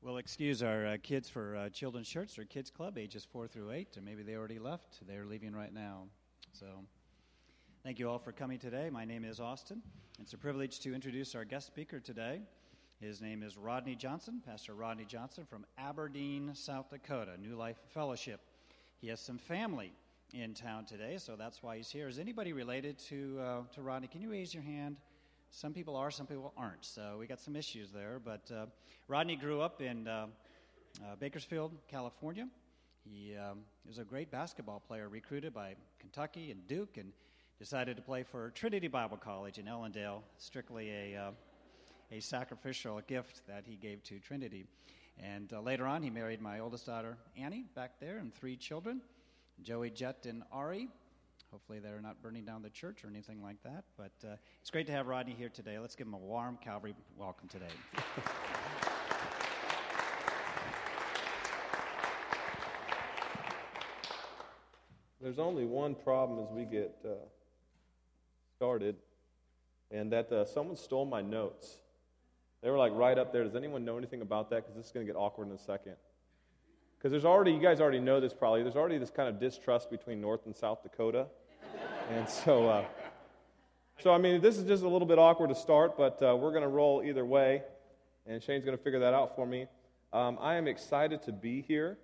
We'll excuse our uh, kids for uh, children's shirts or kids club ages four through eight, or maybe they already left. They're leaving right now. So, thank you all for coming today. My name is Austin. It's a privilege to introduce our guest speaker today. His name is Rodney Johnson, Pastor Rodney Johnson from Aberdeen, South Dakota, New Life Fellowship. He has some family in town today, so that's why he's here. Is anybody related to uh, to Rodney? Can you raise your hand? Some people are, some people aren't. So we got some issues there. But uh, Rodney grew up in uh, uh, Bakersfield, California. He um, was a great basketball player, recruited by Kentucky and Duke, and decided to play for Trinity Bible College in Ellendale, strictly a, uh, a sacrificial gift that he gave to Trinity. And uh, later on, he married my oldest daughter, Annie, back there, and three children Joey, Jet, and Ari. Hopefully, they're not burning down the church or anything like that. But uh, it's great to have Rodney here today. Let's give him a warm Calvary welcome today. There's only one problem as we get uh, started, and that uh, someone stole my notes. They were like right up there. Does anyone know anything about that? Because this is going to get awkward in a second. Because there's already, you guys already know this probably, there's already this kind of distrust between North and South Dakota. And so, uh, so I mean, this is just a little bit awkward to start, but uh, we're going to roll either way. And Shane's going to figure that out for me. Um, I am excited to be here.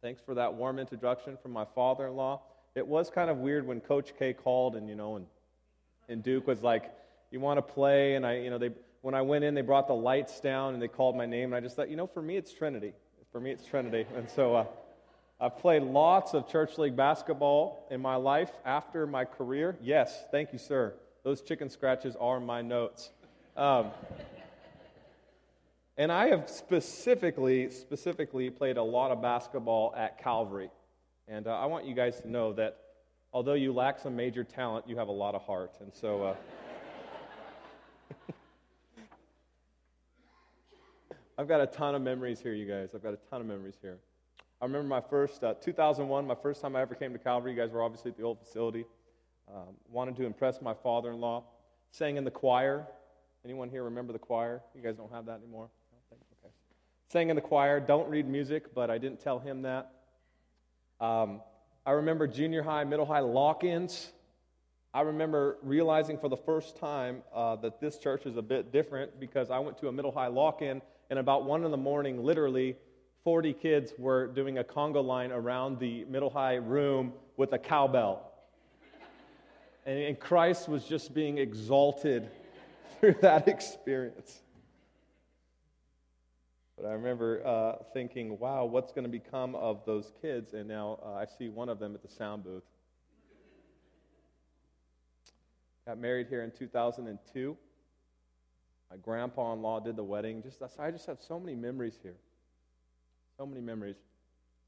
Thanks for that warm introduction from my father in law. It was kind of weird when Coach K called and, you know, and, and Duke was like, You want to play? And I, you know, they, when I went in, they brought the lights down and they called my name. And I just thought, you know, for me, it's Trinity. For me, it's Trinity. And so uh, I've played lots of church league basketball in my life after my career. Yes, thank you, sir. Those chicken scratches are my notes. Um, and I have specifically, specifically played a lot of basketball at Calvary. And uh, I want you guys to know that although you lack some major talent, you have a lot of heart. And so. Uh, I've got a ton of memories here, you guys. I've got a ton of memories here. I remember my first, uh, 2001, my first time I ever came to Calvary. You guys were obviously at the old facility. Um, wanted to impress my father in law. Sang in the choir. Anyone here remember the choir? You guys don't have that anymore? Okay. Sang in the choir. Don't read music, but I didn't tell him that. Um, I remember junior high, middle high lock ins. I remember realizing for the first time uh, that this church is a bit different because I went to a middle high lock in and about one in the morning, literally, 40 kids were doing a conga line around the middle high room with a cowbell. and, and Christ was just being exalted through that experience. But I remember uh, thinking, wow, what's going to become of those kids? And now uh, I see one of them at the sound booth. Got married here in 2002. My grandpa in law did the wedding. Just, I just have so many memories here. So many memories.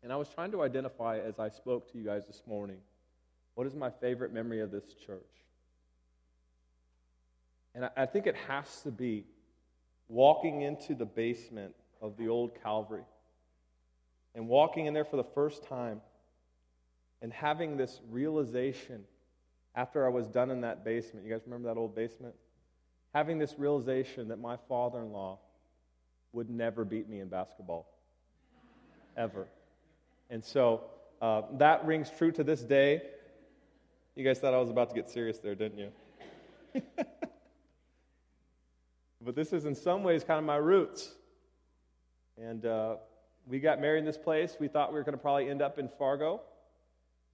And I was trying to identify as I spoke to you guys this morning what is my favorite memory of this church? And I, I think it has to be walking into the basement of the old Calvary and walking in there for the first time and having this realization after I was done in that basement. You guys remember that old basement? having this realization that my father in law would never beat me in basketball. Ever. And so uh, that rings true to this day. You guys thought I was about to get serious there, didn't you? but this is in some ways kind of my roots. And uh, we got married in this place. We thought we were going to probably end up in Fargo.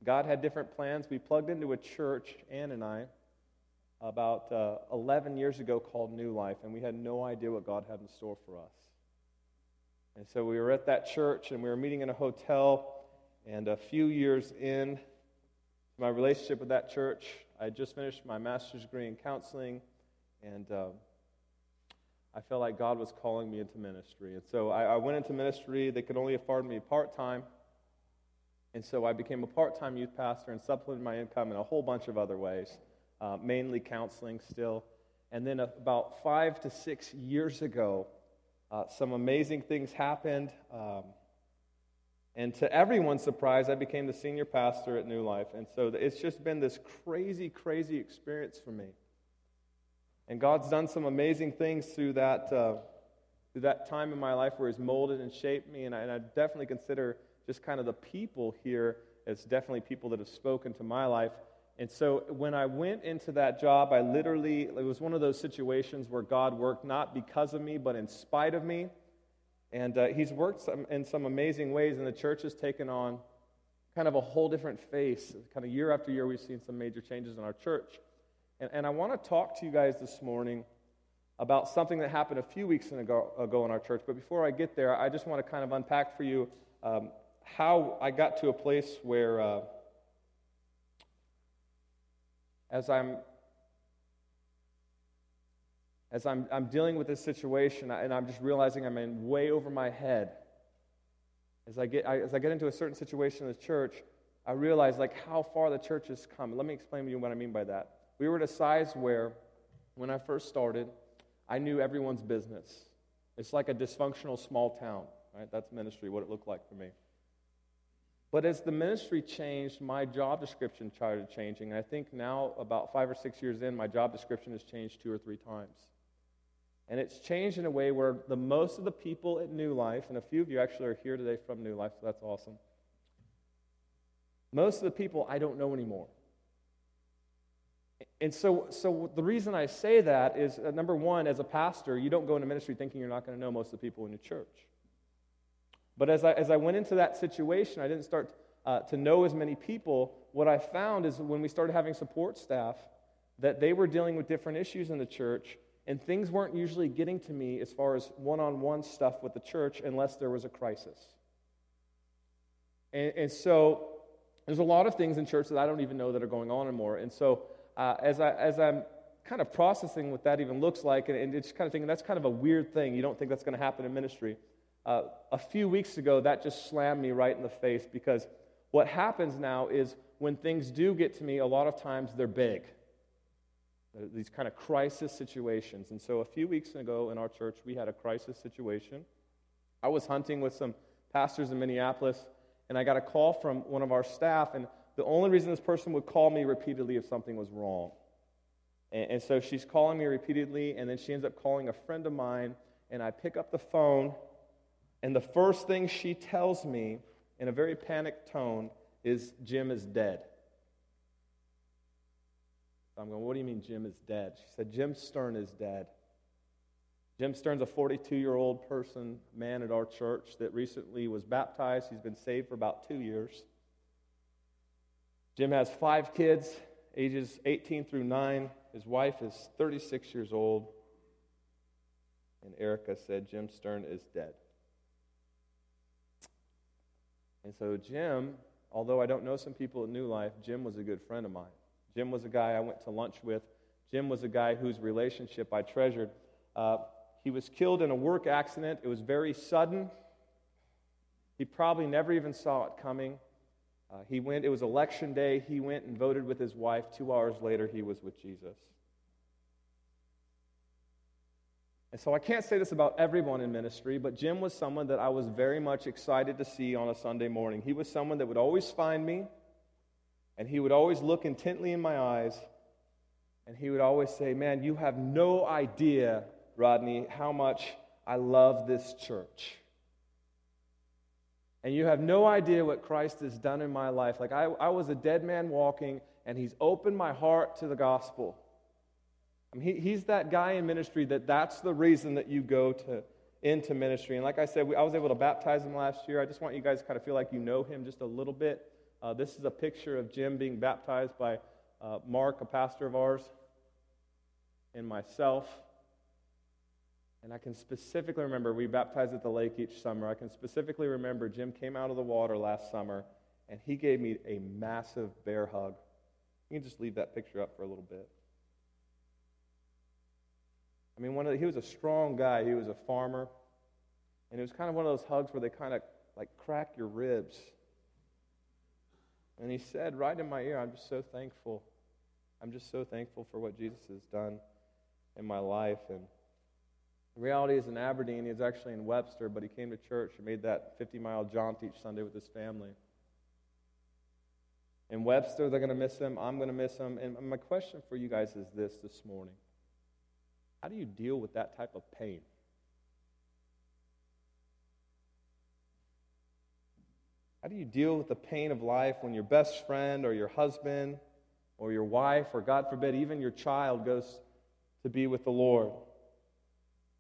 God had different plans. We plugged into a church, Ann and I, about uh, 11 years ago called New Life, and we had no idea what God had in store for us. And so we were at that church, and we were meeting in a hotel, and a few years in my relationship with that church, I had just finished my master's degree in counseling, and uh, I felt like God was calling me into ministry. And so I, I went into ministry. They could only afford me part time. And so I became a part time youth pastor and supplemented my income in a whole bunch of other ways uh, mainly counseling still. And then about five to six years ago, uh, some amazing things happened. Um, and to everyone's surprise, I became the senior pastor at New Life. And so it's just been this crazy, crazy experience for me. And God's done some amazing things through that, uh, through that time in my life where He's molded and shaped me. And I, and I definitely consider just kind of the people here as definitely people that have spoken to my life. And so when I went into that job, I literally, it was one of those situations where God worked not because of me, but in spite of me. And uh, He's worked some, in some amazing ways, and the church has taken on kind of a whole different face. Kind of year after year, we've seen some major changes in our church. And, and I want to talk to you guys this morning about something that happened a few weeks ago, ago in our church. But before I get there, I just want to kind of unpack for you um, how I got to a place where. Uh, as I'm as I'm, I'm dealing with this situation and I'm just realizing I'm in way over my head, as I, get, I, as I get into a certain situation in the church, I realize like how far the church has come. Let me explain to you what I mean by that. We were at a size where, when I first started, I knew everyone's business. It's like a dysfunctional small town, right? That's ministry, what it looked like for me. But as the ministry changed, my job description started changing. And I think now, about five or six years in, my job description has changed two or three times. And it's changed in a way where the most of the people at New Life, and a few of you actually are here today from New Life, so that's awesome. Most of the people I don't know anymore. And so, so the reason I say that is uh, number one, as a pastor, you don't go into ministry thinking you're not going to know most of the people in your church. But as I, as I went into that situation, I didn't start uh, to know as many people. What I found is when we started having support staff, that they were dealing with different issues in the church, and things weren't usually getting to me as far as one on one stuff with the church unless there was a crisis. And, and, so there's a lot of things in church that I don't even know that are going on anymore. And so uh, as, I, as I'm kind of processing what that even looks like, and, and it's kind of thinking that's kind of a weird thing. You don't think that's going to happen in ministry. Uh, a few weeks ago, that just slammed me right in the face because what happens now is when things do get to me, a lot of times they're big. These kind of crisis situations. And so a few weeks ago in our church, we had a crisis situation. I was hunting with some pastors in Minneapolis, and I got a call from one of our staff, and the only reason this person would call me repeatedly if something was wrong. And, and so she's calling me repeatedly, and then she ends up calling a friend of mine, and I pick up the phone, and the first thing she tells me in a very panicked tone is Jim is dead. I'm going, What do you mean Jim is dead? She said, Jim Stern is dead. Jim Stern's a 42 year old person, man at our church that recently was baptized. He's been saved for about two years. Jim has five kids, ages 18 through 9. His wife is 36 years old. And Erica said, Jim Stern is dead. And so, Jim, although I don't know some people at New Life, Jim was a good friend of mine. Jim was a guy I went to lunch with. Jim was a guy whose relationship I treasured. Uh, he was killed in a work accident. It was very sudden. He probably never even saw it coming. Uh, he went, it was election day. He went and voted with his wife. Two hours later, he was with Jesus. And so I can't say this about everyone in ministry, but Jim was someone that I was very much excited to see on a Sunday morning. He was someone that would always find me, and he would always look intently in my eyes, and he would always say, Man, you have no idea, Rodney, how much I love this church. And you have no idea what Christ has done in my life. Like, I, I was a dead man walking, and he's opened my heart to the gospel. I mean, he, he's that guy in ministry that that's the reason that you go to into ministry. And like I said, we, I was able to baptize him last year. I just want you guys to kind of feel like you know him just a little bit. Uh, this is a picture of Jim being baptized by uh, Mark, a pastor of ours, and myself. And I can specifically remember we baptized at the lake each summer. I can specifically remember Jim came out of the water last summer and he gave me a massive bear hug. You can just leave that picture up for a little bit. I mean, one of the, he was a strong guy. He was a farmer. And it was kind of one of those hugs where they kind of like crack your ribs. And he said right in my ear, I'm just so thankful. I'm just so thankful for what Jesus has done in my life. And the reality is in Aberdeen, he's actually in Webster, but he came to church and made that 50 mile jaunt each Sunday with his family. In Webster, they're going to miss him. I'm going to miss him. And my question for you guys is this this morning how do you deal with that type of pain? How do you deal with the pain of life when your best friend or your husband or your wife or, God forbid, even your child goes to be with the Lord?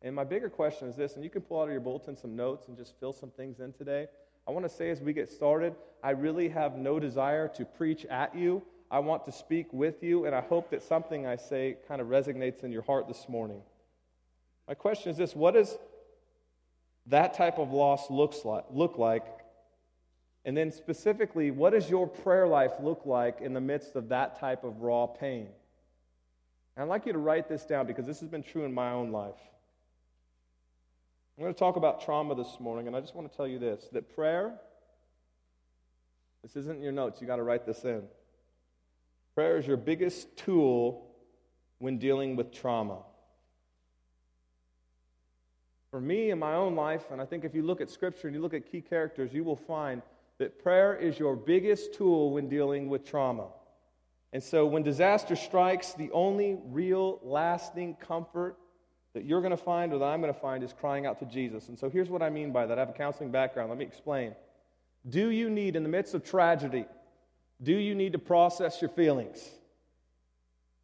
And my bigger question is this, and you can pull out of your bulletin some notes and just fill some things in today. I want to say as we get started, I really have no desire to preach at you. I want to speak with you, and I hope that something I say kind of resonates in your heart this morning. My question is this what does that type of loss looks like, look like? And then specifically, what does your prayer life look like in the midst of that type of raw pain? And I'd like you to write this down because this has been true in my own life. I'm going to talk about trauma this morning, and I just want to tell you this that prayer, this isn't in your notes, you got to write this in. Prayer is your biggest tool when dealing with trauma. For me in my own life, and I think if you look at Scripture and you look at key characters, you will find that prayer is your biggest tool when dealing with trauma. And so when disaster strikes, the only real lasting comfort that you're going to find or that I'm going to find is crying out to Jesus. And so here's what I mean by that. I have a counseling background. Let me explain. Do you need, in the midst of tragedy, do you need to process your feelings?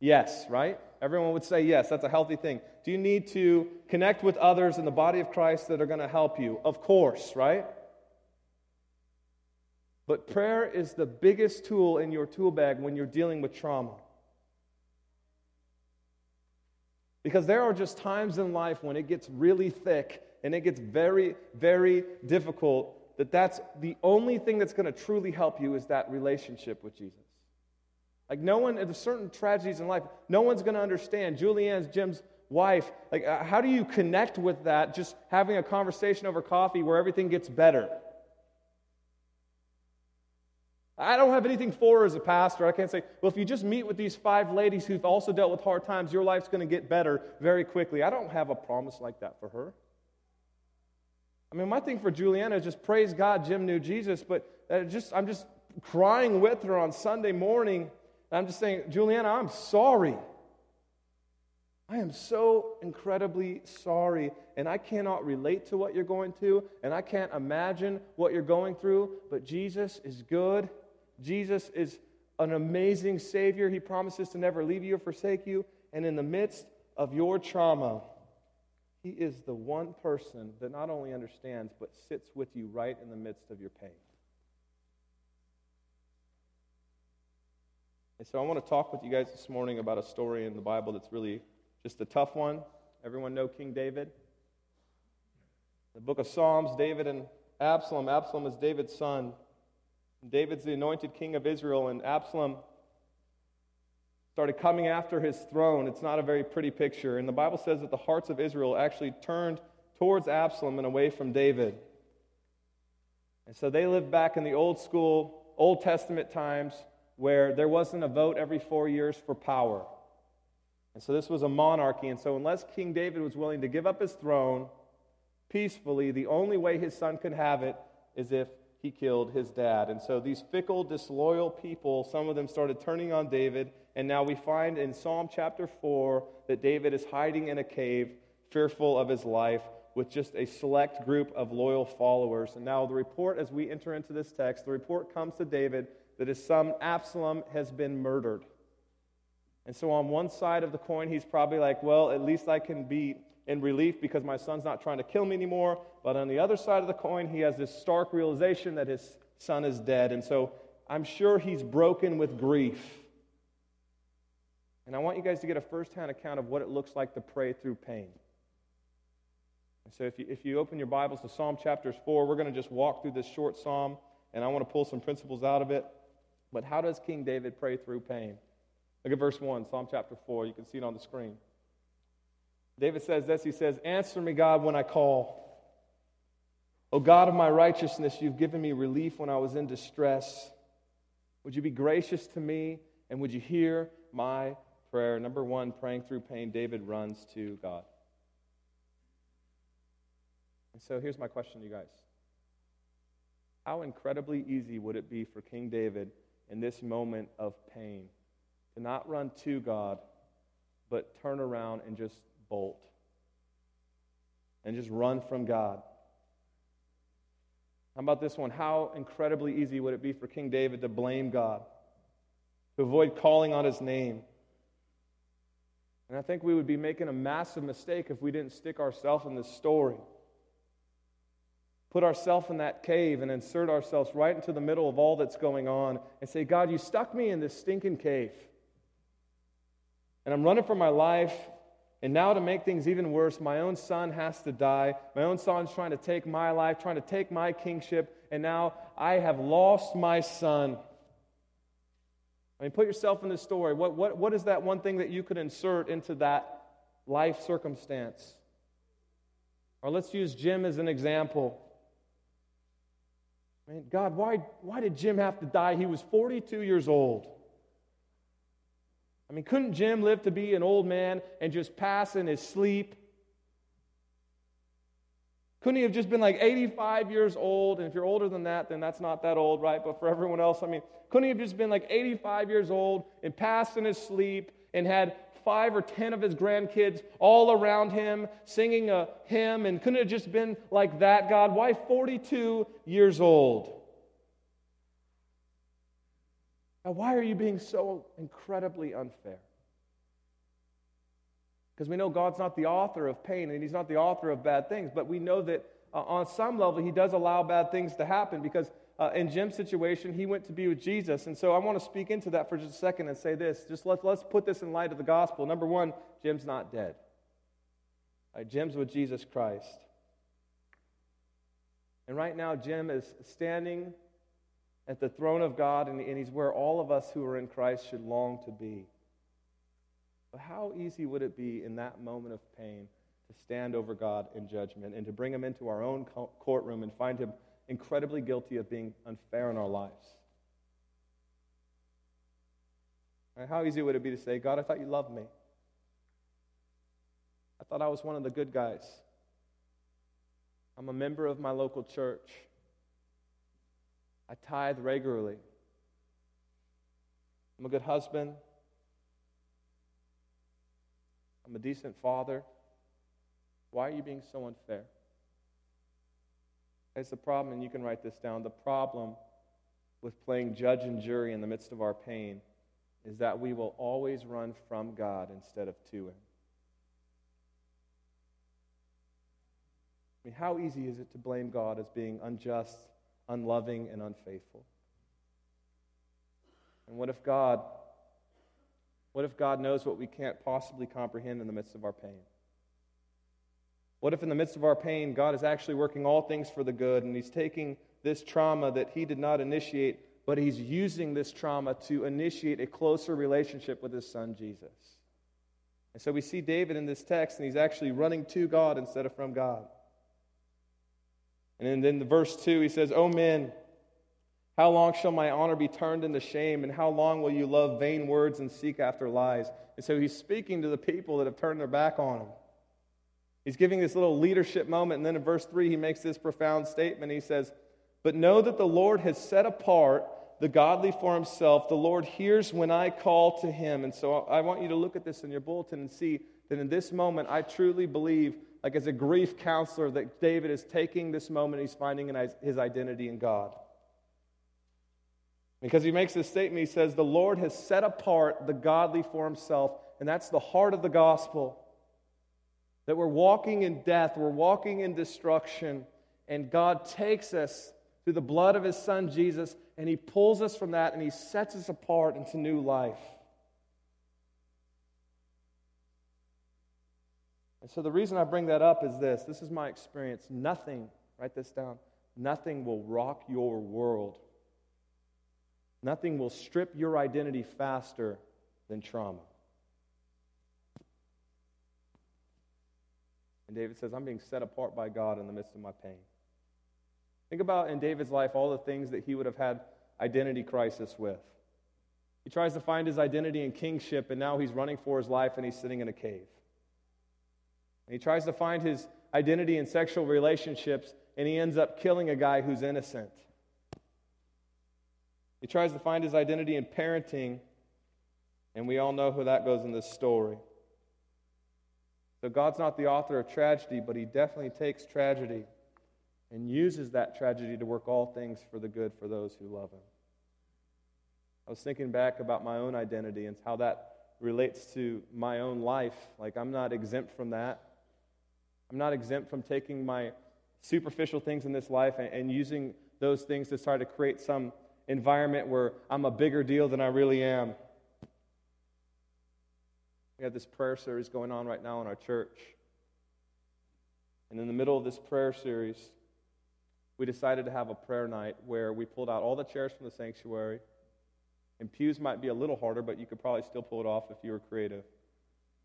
Yes, right? Everyone would say yes. That's a healthy thing. Do you need to connect with others in the body of Christ that are going to help you? Of course, right? But prayer is the biggest tool in your tool bag when you're dealing with trauma. Because there are just times in life when it gets really thick and it gets very, very difficult that that's the only thing that's going to truly help you is that relationship with Jesus. Like, no one, there's certain tragedies in life, no one's going to understand. Julianne's Jim's wife, like, uh, how do you connect with that just having a conversation over coffee where everything gets better? I don't have anything for her as a pastor. I can't say, well, if you just meet with these five ladies who've also dealt with hard times, your life's going to get better very quickly. I don't have a promise like that for her. I mean, my thing for Juliana is just praise God, Jim knew Jesus, but uh, just I'm just crying with her on Sunday morning. I'm just saying, Juliana, I'm sorry. I am so incredibly sorry, and I cannot relate to what you're going through, and I can't imagine what you're going through, but Jesus is good, Jesus is an amazing Savior. He promises to never leave you or forsake you. And in the midst of your trauma, He is the one person that not only understands, but sits with you right in the midst of your pain. And so I want to talk with you guys this morning about a story in the Bible that's really just a tough one. Everyone know King David? The book of Psalms, David and Absalom. Absalom is David's son. David's the anointed king of Israel, and Absalom started coming after his throne. It's not a very pretty picture. And the Bible says that the hearts of Israel actually turned towards Absalom and away from David. And so they lived back in the old school, Old Testament times where there wasn't a vote every four years for power. And so this was a monarchy. And so, unless King David was willing to give up his throne peacefully, the only way his son could have it is if he killed his dad. And so these fickle, disloyal people, some of them started turning on David. And now we find in Psalm chapter 4 that David is hiding in a cave, fearful of his life, with just a select group of loyal followers. And now the report, as we enter into this text, the report comes to David that his son Absalom has been murdered. And so on one side of the coin, he's probably like, well, at least I can be in relief because my son's not trying to kill me anymore. But on the other side of the coin, he has this stark realization that his son is dead. And so I'm sure he's broken with grief. And I want you guys to get a firsthand account of what it looks like to pray through pain. And so if you, if you open your Bibles to Psalm chapters 4, we're going to just walk through this short psalm, and I want to pull some principles out of it. But how does King David pray through pain? Look at verse 1, Psalm chapter 4. You can see it on the screen. David says this He says, Answer me, God, when I call. O God of my righteousness, you've given me relief when I was in distress. Would you be gracious to me and would you hear my prayer? Number one, praying through pain, David runs to God. And so here's my question to you guys How incredibly easy would it be for King David in this moment of pain to not run to God, but turn around and just bolt and just run from God. How about this one? How incredibly easy would it be for King David to blame God, to avoid calling on his name? And I think we would be making a massive mistake if we didn't stick ourselves in this story. Put ourselves in that cave and insert ourselves right into the middle of all that's going on and say, God, you stuck me in this stinking cave. And I'm running for my life. And now, to make things even worse, my own son has to die. My own son's trying to take my life, trying to take my kingship. And now I have lost my son. I mean, put yourself in this story. What, what, what is that one thing that you could insert into that life circumstance? Or let's use Jim as an example. I mean, God, why, why did Jim have to die? He was 42 years old. I mean, couldn't Jim live to be an old man and just pass in his sleep? Couldn't he have just been like 85 years old? And if you're older than that, then that's not that old, right? But for everyone else, I mean, couldn't he have just been like 85 years old and passed in his sleep and had five or ten of his grandkids all around him singing a hymn? And couldn't it have just been like that, God? Why 42 years old? Now, why are you being so incredibly unfair? Because we know God's not the author of pain and He's not the author of bad things, but we know that uh, on some level He does allow bad things to happen because uh, in Jim's situation, he went to be with Jesus. And so I want to speak into that for just a second and say this. Just let's, let's put this in light of the gospel. Number one, Jim's not dead. Right, Jim's with Jesus Christ. And right now, Jim is standing at the throne of God, and, and he's where all of us who are in Christ should long to be. But how easy would it be in that moment of pain to stand over God in judgment and to bring him into our own courtroom and find him incredibly guilty of being unfair in our lives? Right, how easy would it be to say, God, I thought you loved me? I thought I was one of the good guys. I'm a member of my local church. I tithe regularly. I'm a good husband. I'm a decent father. Why are you being so unfair? That's the problem, and you can write this down. The problem with playing judge and jury in the midst of our pain is that we will always run from God instead of to Him. I mean, how easy is it to blame God as being unjust, unloving, and unfaithful? And what if God what if God knows what we can't possibly comprehend in the midst of our pain? What if, in the midst of our pain, God is actually working all things for the good and He's taking this trauma that He did not initiate, but He's using this trauma to initiate a closer relationship with His Son, Jesus? And so we see David in this text, and he's actually running to God instead of from God. And then in the verse 2, he says, O men, how long shall my honor be turned into shame? And how long will you love vain words and seek after lies? And so he's speaking to the people that have turned their back on him. He's giving this little leadership moment. And then in verse 3, he makes this profound statement. He says, But know that the Lord has set apart the godly for himself. The Lord hears when I call to him. And so I want you to look at this in your bulletin and see that in this moment, I truly believe, like as a grief counselor, that David is taking this moment, he's finding his identity in God. Because he makes this statement, he says, The Lord has set apart the godly for himself. And that's the heart of the gospel. That we're walking in death, we're walking in destruction, and God takes us through the blood of his son Jesus, and he pulls us from that and he sets us apart into new life. And so the reason I bring that up is this this is my experience. Nothing, write this down, nothing will rock your world Nothing will strip your identity faster than trauma. And David says, I'm being set apart by God in the midst of my pain. Think about in David's life all the things that he would have had identity crisis with. He tries to find his identity in kingship, and now he's running for his life and he's sitting in a cave. And he tries to find his identity in sexual relationships, and he ends up killing a guy who's innocent. He tries to find his identity in parenting, and we all know who that goes in this story. So God's not the author of tragedy, but he definitely takes tragedy and uses that tragedy to work all things for the good for those who love him. I was thinking back about my own identity and how that relates to my own life. Like, I'm not exempt from that. I'm not exempt from taking my superficial things in this life and, and using those things to try to create some environment where I'm a bigger deal than I really am. We have this prayer series going on right now in our church. And in the middle of this prayer series, we decided to have a prayer night where we pulled out all the chairs from the sanctuary and pews might be a little harder, but you could probably still pull it off if you were creative.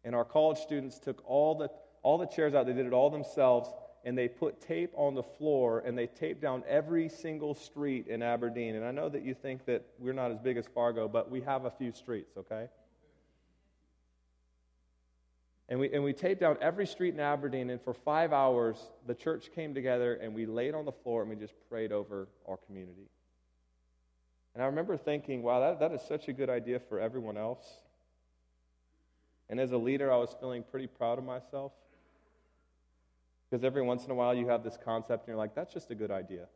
And our college students took all the, all the chairs out, they did it all themselves, and they put tape on the floor and they taped down every single street in Aberdeen. And I know that you think that we're not as big as Fargo, but we have a few streets, okay? And we, and we taped down every street in Aberdeen, and for five hours, the church came together and we laid on the floor and we just prayed over our community. And I remember thinking, wow, that, that is such a good idea for everyone else. And as a leader, I was feeling pretty proud of myself. Because every once in a while you have this concept and you're like, that's just a good idea.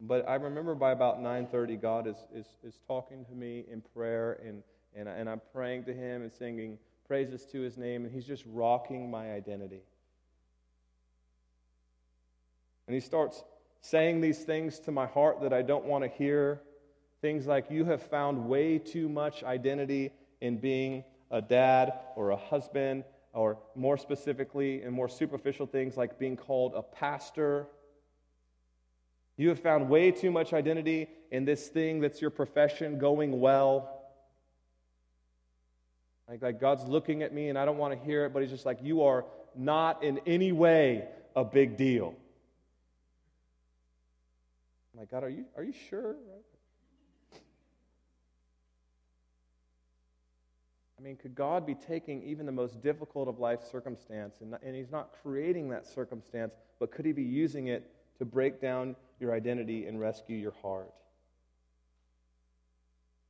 But I remember by about 9:30, God is, is, is talking to me in prayer, and, and, and I'm praying to Him and singing praises to His name, and He's just rocking my identity. And He starts saying these things to my heart that I don't want to hear. Things like, you have found way too much identity in being a dad or a husband, or more specifically, and more superficial things like being called a pastor. You have found way too much identity in this thing that's your profession going well. Like, like God's looking at me and I don't want to hear it, but He's just like, You are not in any way a big deal. I'm like, God, are you, are you sure? I mean, could God be taking even the most difficult of life circumstance, and, and He's not creating that circumstance, but could He be using it to break down your identity and rescue your heart?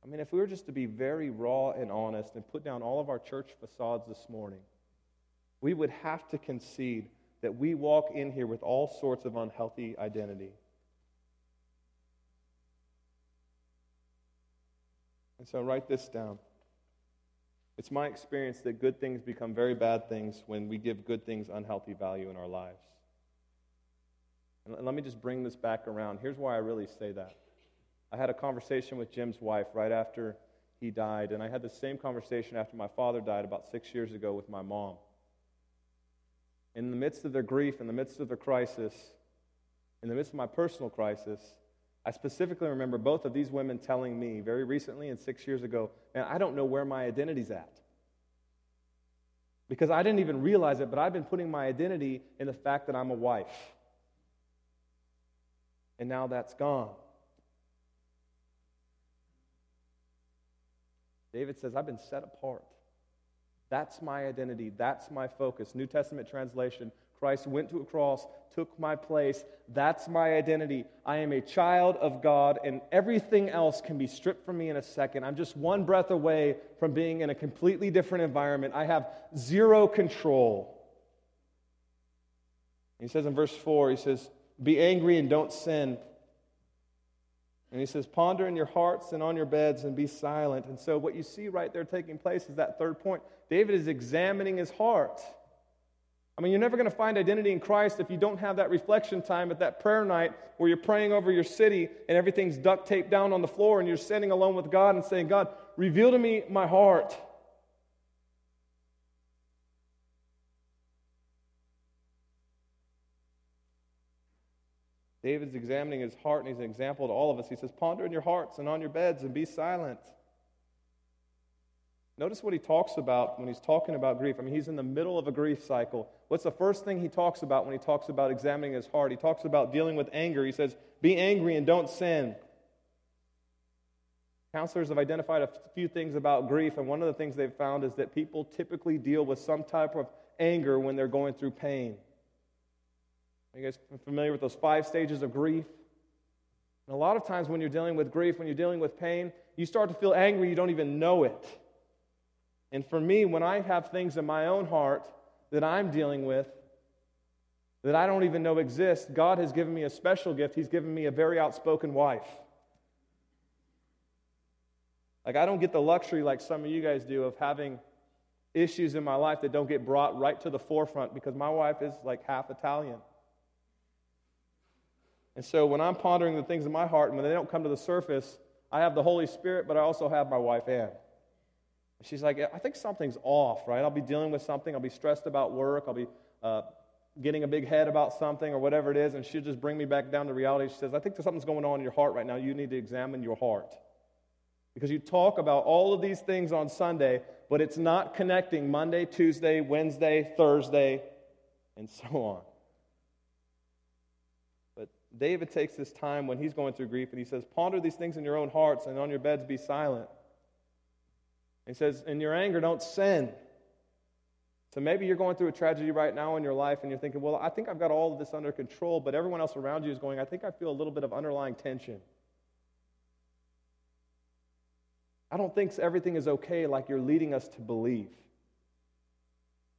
I mean, if we were just to be very raw and honest and put down all of our church facades this morning, we would have to concede that we walk in here with all sorts of unhealthy identity. And so write this down. It's my experience that good things become very bad things when we give good things unhealthy value in our lives. And let me just bring this back around. Here's why I really say that. I had a conversation with Jim's wife right after he died, and I had the same conversation after my father died about six years ago with my mom. In the midst of their grief, in the midst of their crisis, in the midst of my personal crisis, I specifically remember both of these women telling me very recently and six years ago, and I don't know where my identity's at. Because I didn't even realize it, but I've been putting my identity in the fact that I'm a wife. And now that's gone. David says, I've been set apart. That's my identity. That's my focus. New Testament translation Christ went to a cross, took my place. That's my identity. I am a child of God, and everything else can be stripped from me in a second. I'm just one breath away from being in a completely different environment. I have zero control. He says in verse 4, he says, Be angry and don't sin. And he says, Ponder in your hearts and on your beds and be silent. And so, what you see right there taking place is that third point. David is examining his heart. I mean, you're never going to find identity in Christ if you don't have that reflection time at that prayer night where you're praying over your city and everything's duct taped down on the floor and you're sitting alone with God and saying, God, reveal to me my heart. David's examining his heart and he's an example to all of us. He says, Ponder in your hearts and on your beds and be silent. Notice what he talks about when he's talking about grief. I mean, he's in the middle of a grief cycle. What's the first thing he talks about when he talks about examining his heart? He talks about dealing with anger. He says, Be angry and don't sin. Counselors have identified a few things about grief, and one of the things they've found is that people typically deal with some type of anger when they're going through pain. Are you guys familiar with those five stages of grief? And a lot of times when you're dealing with grief, when you're dealing with pain, you start to feel angry, you don't even know it. And for me, when I have things in my own heart that I'm dealing with, that I don't even know exist, God has given me a special gift. He's given me a very outspoken wife. Like, I don't get the luxury, like some of you guys do, of having issues in my life that don't get brought right to the forefront because my wife is like half Italian. And so when I'm pondering the things in my heart and when they don't come to the surface, I have the Holy Spirit, but I also have my wife, Ann. She's like, I think something's off, right? I'll be dealing with something. I'll be stressed about work. I'll be uh, getting a big head about something or whatever it is. And she'll just bring me back down to reality. She says, I think there's something's going on in your heart right now. You need to examine your heart. Because you talk about all of these things on Sunday, but it's not connecting Monday, Tuesday, Wednesday, Thursday, and so on. But David takes this time when he's going through grief and he says, Ponder these things in your own hearts, and on your beds be silent. He says, In your anger, don't sin. So maybe you're going through a tragedy right now in your life and you're thinking, well, I think I've got all of this under control, but everyone else around you is going, I think I feel a little bit of underlying tension. I don't think everything is okay like you're leading us to believe.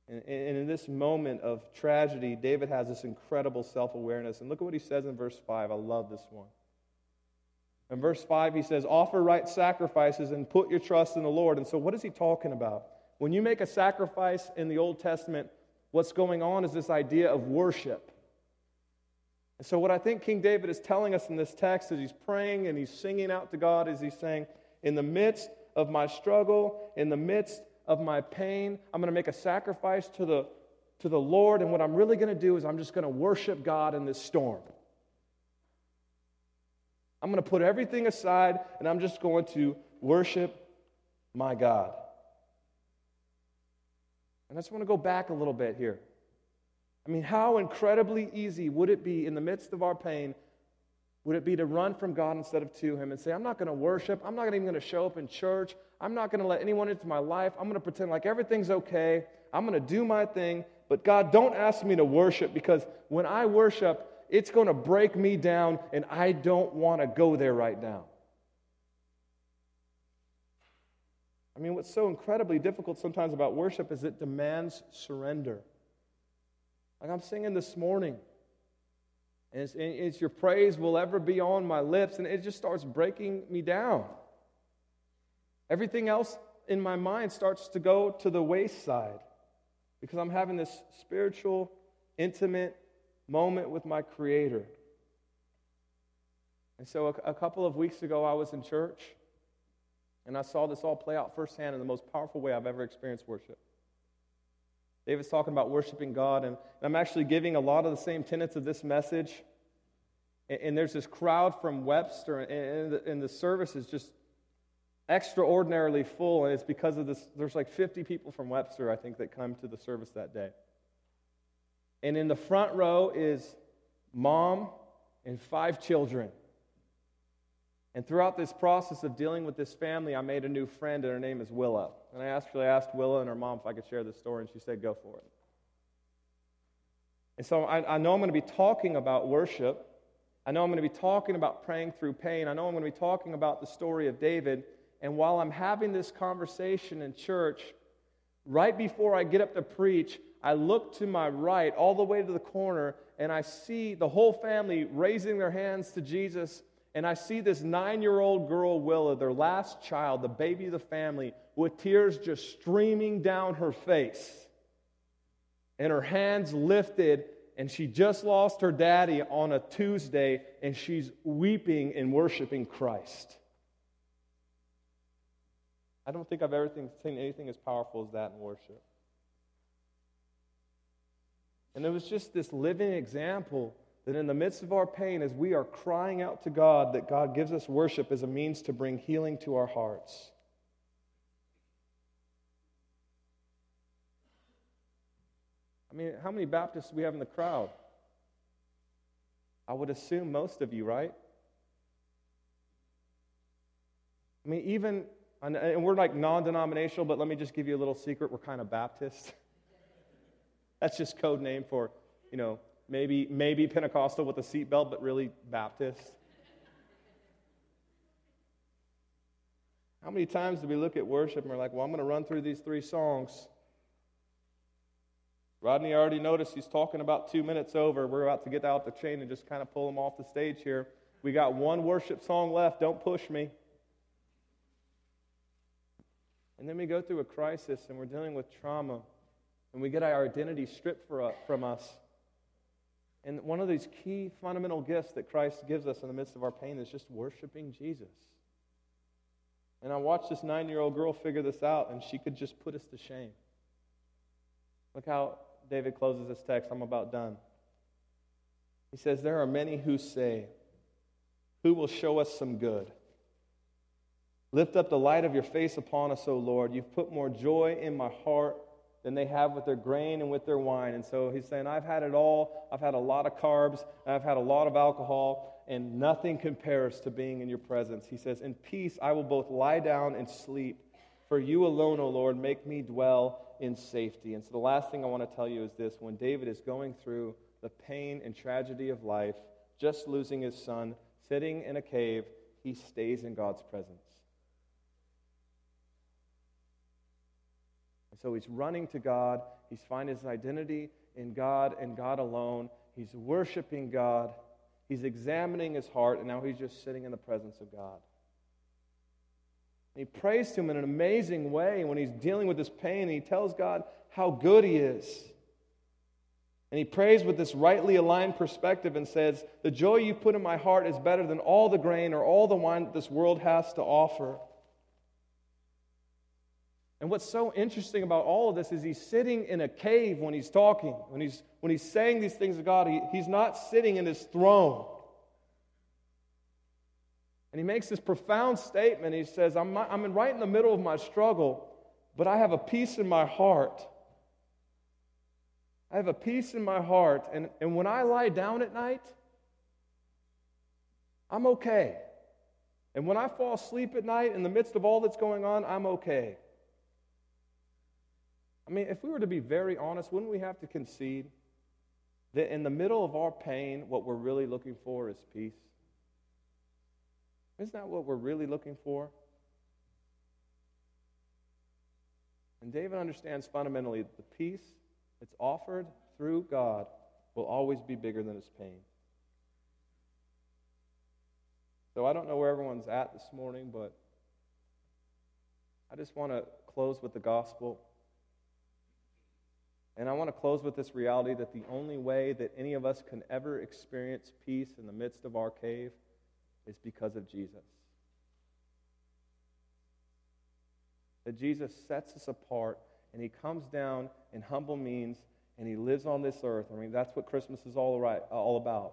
And, in this moment of tragedy, David has this incredible self awareness. And look at what he says in verse 5. I love this one. In verse 5, he says, Offer right sacrifices and put your trust in the Lord. And so, what is he talking about? When you make a sacrifice in the Old Testament, what's going on is this idea of worship. And so, what I think King David is telling us in this text is he's praying and he's singing out to God is he's saying, In the midst of my struggle, in the midst of my pain, I'm going to make a sacrifice to the, to the Lord. And what I'm really going to do is I'm just going to worship God in this storm. I'm going to put everything aside and I'm just going to worship my God. And I just want to go back a little bit here. I mean, how incredibly easy would it be in the midst of our pain? Would it be to run from God instead of to Him and say, I'm not going to worship. I'm not even going to show up in church. I'm not going to let anyone into my life. I'm going to pretend like everything's okay. I'm going to do my thing. But God, don't ask me to worship because when I worship, it's going to break me down, and I don't want to go there right now. I mean, what's so incredibly difficult sometimes about worship is it demands surrender. Like I'm singing this morning, and it's, it's, your praise will ever be on my lips, and it just starts breaking me down. Everything else in my mind starts to go to the wayside because I'm having this spiritual, intimate moment with my Creator. And so a, a, couple of weeks ago, I was in church and I saw this all play out firsthand in the most powerful way I've ever experienced worship. David's talking about worshiping God, and, and I'm actually giving a lot of the same tenets of this message. And, and there's this crowd from Webster, and, and, the, and the service is just extraordinarily full, and it's because of this. There's like 50 people from Webster, I think, that come to the service that day. And in the front row is mom and five children. And throughout this process of dealing with this family, I made a new friend, and her name is Willa. And I actually asked Willa and her mom if I could share this story, and she said, Go for it. And so I, I know I'm going to be talking about worship. I know I'm going to be talking about praying through pain. I know I'm going to be talking about the story of David. And while I'm having this conversation in church, right before I get up to preach, I look to my right, all the way to the corner, and I see the whole family raising their hands to Jesus. And I see this nine year old girl, Willa, their last child, the baby of the family, with tears just streaming down her face. And her hands lifted, and she just lost her daddy on a Tuesday, and she's weeping and worshiping Christ. I don't think I've ever seen anything as powerful as that in worship. And it was just this living example that in the midst of our pain, as we are crying out to God, that God gives us worship as a means to bring healing to our hearts. I mean, how many Baptists do we have in the crowd? I would assume most of you, right? I mean, even, and we're like non denominational, but let me just give you a little secret. We're kind of Baptist. That's just code name for, you know, maybe, maybe Pentecostal with a seatbelt, but really Baptist. How many times do we look at worship and we're like, well, I'm going to run through these three songs? Rodney already noticed he's talking about two minutes over. We're about to get out the chain and just kind of pull him off the stage here. We got one worship song left. Don't push me. And then we go through a crisis and we're dealing with trauma and we get our identity stripped uh, from us. And one of these key fundamental gifts that Christ gives us in the midst of our pain is just worshiping Jesus. And I watched this nine year old girl figure this out, and she could just put us to shame. Look how David closes this text. I'm about done. He says, There are many who say, Who will show us some good? Lift up the light of your face upon us, O Lord. You've put more joy in my heart than they have with their grain and with their wine. And so he's saying, I've had it all. I've had a lot of carbs, I've had a lot of alcohol, and nothing compares to being in your presence. He says, In peace I will both lie down and sleep. For you alone, O Lord, make me dwell in safety. And so the last thing I want to tell you is this when David is going through the pain and tragedy of life, just losing his son, sitting in a cave, he stays in God's presence. And so he's running to God. He's finding his identity in God and God alone. He's worshiping God. He's examining his heart, and now he's just sitting in the presence of God. he prays to him in an amazing way when he's dealing with this pain, and he tells God how good he is. And he prays with this rightly aligned perspective and says, The joy you put in my heart is better than all the grain or all the wine that this world has to offer. And what's so interesting about all of this is he's sitting in a cave when he's talking. When he's, when he's saying these things to God, he, he's not sitting in his throne. And he makes this profound statement. He says, I'm, I'm right in the middle of my struggle, but I have a peace in my heart. I have a peace in my heart. And, and when I lie down at night, I'm okay. And when I fall asleep at night in the midst of all that's going on, I'm okay. I mean, if we were to be very honest, wouldn't we have to concede that in the middle of our pain, what we're really looking for is peace? Isn't that what we're really looking for? And David understands fundamentally that the peace that's offered through God will always be bigger than his pain. So I don't know where everyone's at this morning, but I just want to close with the gospel. And I want to close with this reality that the only way that any of us can ever experience peace in the midst of our cave is because of Jesus. That Jesus sets us apart and he comes down in humble means and he lives on this earth. I mean, that's what Christmas is all, right, all about.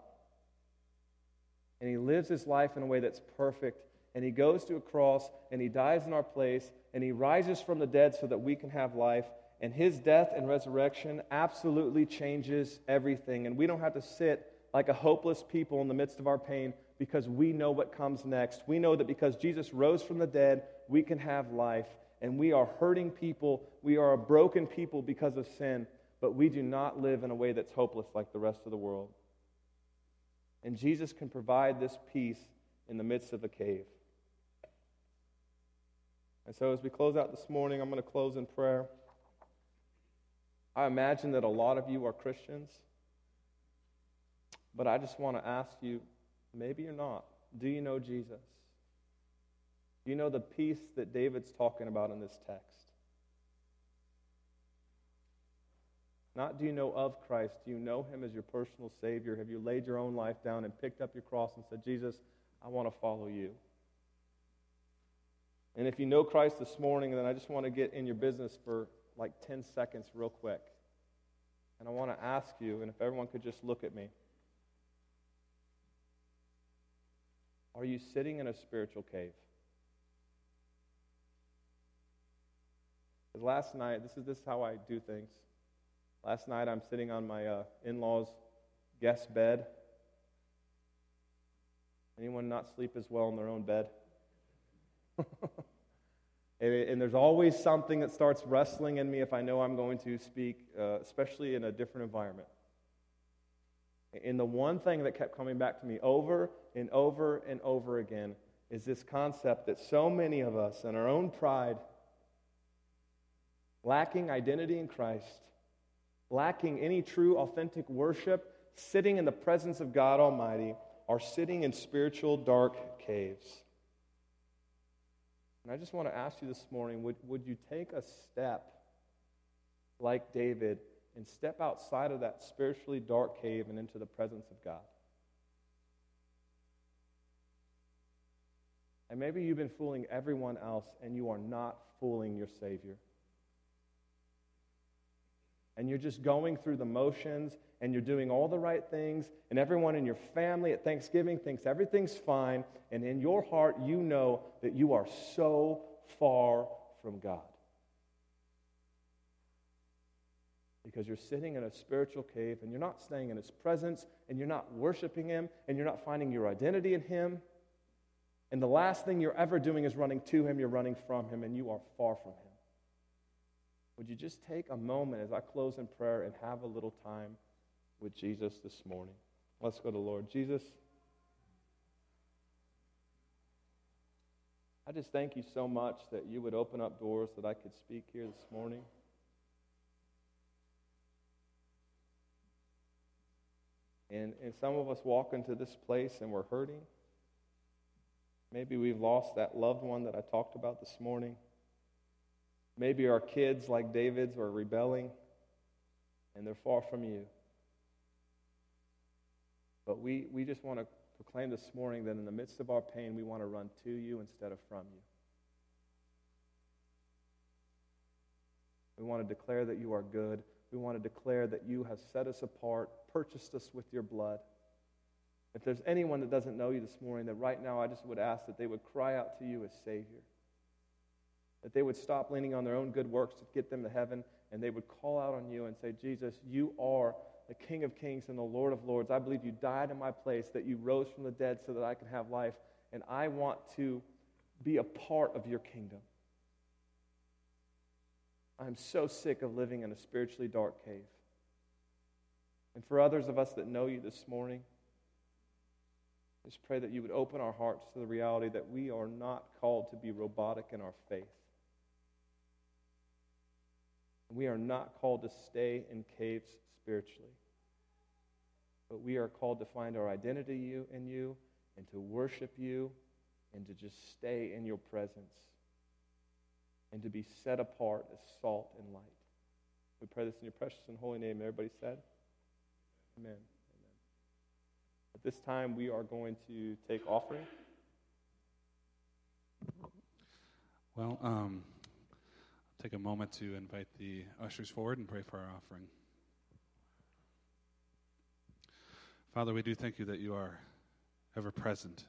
And he lives his life in a way that's perfect. And he goes to a cross and he dies in our place and he rises from the dead so that we can have life. And his death and resurrection absolutely changes everything. And we don't have to sit like a hopeless people in the midst of our pain because we know what comes next. We know that because Jesus rose from the dead, we can have life. And we are hurting people. We are a broken people because of sin. But we do not live in a way that's hopeless like the rest of the world. And Jesus can provide this peace in the midst of a cave. And so, as we close out this morning, I'm going to close in prayer. I imagine that a lot of you are Christians, but I just want to ask you maybe you're not. Do you know Jesus? Do you know the peace that David's talking about in this text? Not do you know of Christ, do you know him as your personal Savior? Have you laid your own life down and picked up your cross and said, Jesus, I want to follow you? And if you know Christ this morning, then I just want to get in your business for like 10 seconds, real quick. And I want to ask you, and if everyone could just look at me Are you sitting in a spiritual cave? Last night, this is, this is how I do things. Last night, I'm sitting on my uh, in law's guest bed. Anyone not sleep as well in their own bed? And there's always something that starts wrestling in me if I know I'm going to speak, uh, especially in a different environment. And the one thing that kept coming back to me over and over and over again is this concept that so many of us, in our own pride, lacking identity in Christ, lacking any true, authentic worship, sitting in the presence of God Almighty, are sitting in spiritual dark caves. And I just want to ask you this morning would, would you take a step like David and step outside of that spiritually dark cave and into the presence of God? And maybe you've been fooling everyone else and you are not fooling your Savior. And you're just going through the motions and you're doing all the right things, and everyone in your family at Thanksgiving thinks everything's fine, and in your heart, you know that you are so far from God. Because you're sitting in a spiritual cave and you're not staying in His presence, and you're not worshiping Him, and you're not finding your identity in Him. And the last thing you're ever doing is running to Him, you're running from Him, and you are far from Him. Would you just take a moment as I close in prayer and have a little time with Jesus this morning? Let's go to Lord. Jesus, I just thank you so much that you would open up doors that I could speak here this morning. And, and some of us walk into this place and we're hurting. Maybe we've lost that loved one that I talked about this morning. Maybe our kids, like David's, are rebelling and they're far from you. But we, we just want to proclaim this morning that in the midst of our pain, we want to run to you instead of from you. We want to declare that you are good. We want to declare that you have set us apart, purchased us with your blood. If there's anyone that doesn't know you this morning, that right now I just would ask that they would cry out to you as Savior that they would stop leaning on their own good works to get them to heaven, and they would call out on you and say, Jesus, you are the King of kings and the Lord of lords. I believe you died in my place, that you rose from the dead so that I can have life, and I want to be a part of your kingdom. I'm so sick of living in a spiritually dark cave. And for others of us that know you this morning, just pray that you would open our hearts to the reality that we are not called to be robotic in our faith. We are not called to stay in caves spiritually, but we are called to find our identity in you and to worship you and to just stay in your presence and to be set apart as salt and light. We pray this in your precious and holy name. Everybody said? Amen. Amen. At this time, we are going to take offering. Well, um, take a moment to invite the ushers forward and pray for our offering. Father, we do thank you that you are ever present